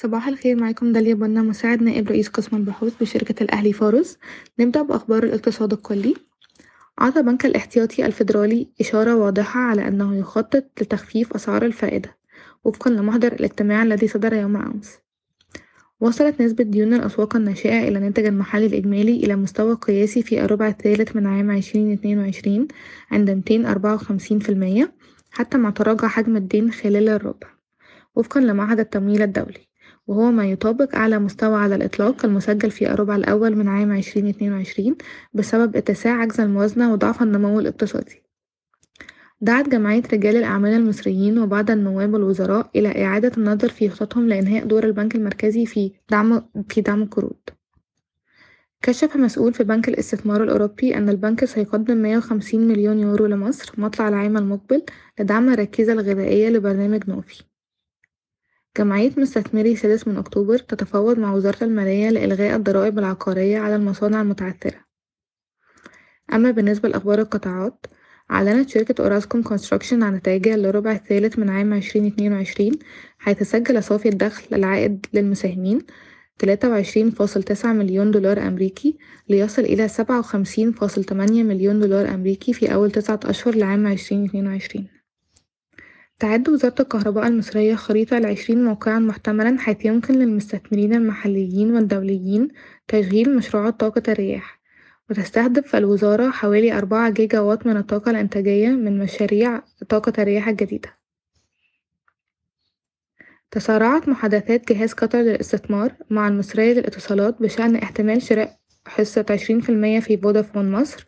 صباح الخير معاكم داليا بنا مساعد نائب رئيس قسم البحوث بشركة الأهلي فارس. نبدأ بأخبار الاقتصاد الكلي. عطى بنك الاحتياطي الفيدرالي إشارة واضحة على أنه يخطط لتخفيف أسعار الفائدة وفقا لمحضر الاجتماع الذي صدر يوم أمس. وصلت نسبة ديون الأسواق الناشئة إلى الناتج المحلي الإجمالي إلى مستوى قياسي في الربع الثالث من عام عشرين اتنين وعشرين عند ميتين أربعة وخمسين في المية حتى مع تراجع حجم الدين خلال الربع وفقا لمعهد التمويل الدولي. وهو ما يطابق أعلى مستوى على الإطلاق المسجل في الربع الأول من عام عشرين اتنين وعشرين بسبب اتساع عجز الموازنة وضعف النمو الاقتصادي. دعت جمعية رجال الأعمال المصريين وبعض النواب والوزراء إلى إعادة النظر في خططهم لإنهاء دور البنك المركزي في دعم في دعم القروض كشف مسؤول في بنك الاستثمار الأوروبي أن البنك سيقدم مية وخمسين مليون يورو لمصر مطلع العام المقبل لدعم الركيزة الغذائية لبرنامج نوفي. جمعية مستثمري سادس من أكتوبر تتفاوض مع وزارة المالية لإلغاء الضرائب العقارية على المصانع المتعثرة. أما بالنسبة لأخبار القطاعات أعلنت شركة Orascom Construction عن نتائجها للربع الثالث من عام عشرين اتنين وعشرين حيث سجل صافي الدخل العائد للمساهمين تلاتة وعشرين فاصل تسعة مليون دولار أمريكي ليصل إلى سبعة وخمسين فاصل تمانية مليون دولار أمريكي في أول تسعة أشهر لعام عشرين اتنين وعشرين. تعد وزارة الكهرباء المصرية خريطة لعشرين موقعًا محتملًا حيث يمكن للمستثمرين المحليين والدوليين تشغيل مشروعات طاقة الرياح. وتستهدف الوزارة حوالي أربعة جيجا واط من الطاقة الإنتاجية من مشاريع طاقة الرياح الجديدة. تسارعت محادثات جهاز قطر للاستثمار مع المصرية للاتصالات بشأن احتمال شراء حصة عشرين في المية في فودافون مصر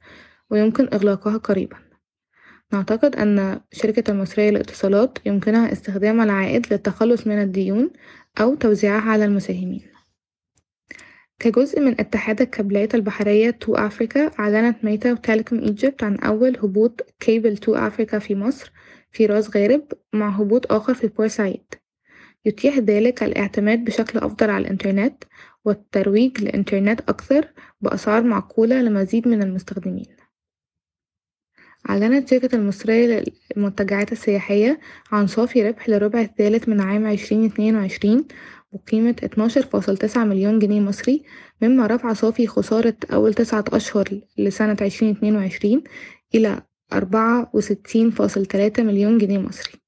ويمكن إغلاقها قريبًا. نعتقد أن شركة المصرية للاتصالات يمكنها استخدام العائد للتخلص من الديون أو توزيعها على المساهمين. كجزء من اتحاد الكابلات البحرية 2Africa أعلنت Meta و Telecom Egypt عن أول هبوط كيبل تو أفريكا في مصر في راس غارب مع هبوط آخر في بورسعيد يتيح ذلك الاعتماد بشكل أفضل على الإنترنت والترويج لإنترنت أكثر بأسعار معقولة لمزيد من المستخدمين. أعلنت شركة المصرية للمنتجعات السياحية عن صافي ربح للربع الثالث من عام عشرين اتنين وعشرين بقيمة اتناشر فاصل تسعة مليون جنيه مصري مما رفع صافي خسارة أول تسعة أشهر لسنة عشرين اتنين وعشرين إلى أربعة وستين فاصل تلاتة مليون جنيه مصري.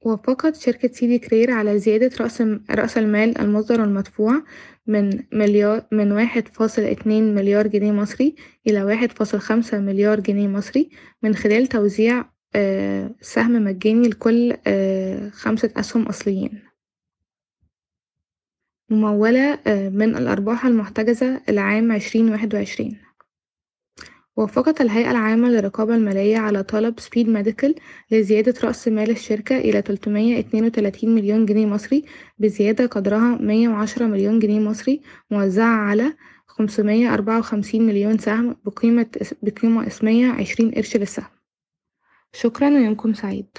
وافقت شركة سيدي كرير على زيادة رأس رأس المال المصدر المدفوع من مليار من واحد فاصل اتنين مليار جنيه مصري إلى واحد فاصل خمسة مليار جنيه مصري من خلال توزيع سهم مجاني لكل خمسة أسهم أصليين. ممولة من الأرباح المحتجزة لعام عشرين واحد وعشرين. وافقت الهيئة العامة للرقابة المالية على طلب سبيد ميديكال لزيادة رأس مال الشركة إلى تلتمية اتنين وتلاتين مليون جنيه مصري بزيادة قدرها مية وعشرة مليون جنيه مصري موزعة على خمسمية أربعة وخمسين مليون سهم بقيمة بقيمة اسمية عشرين قرش للسهم. شكرا ويومكم سعيد.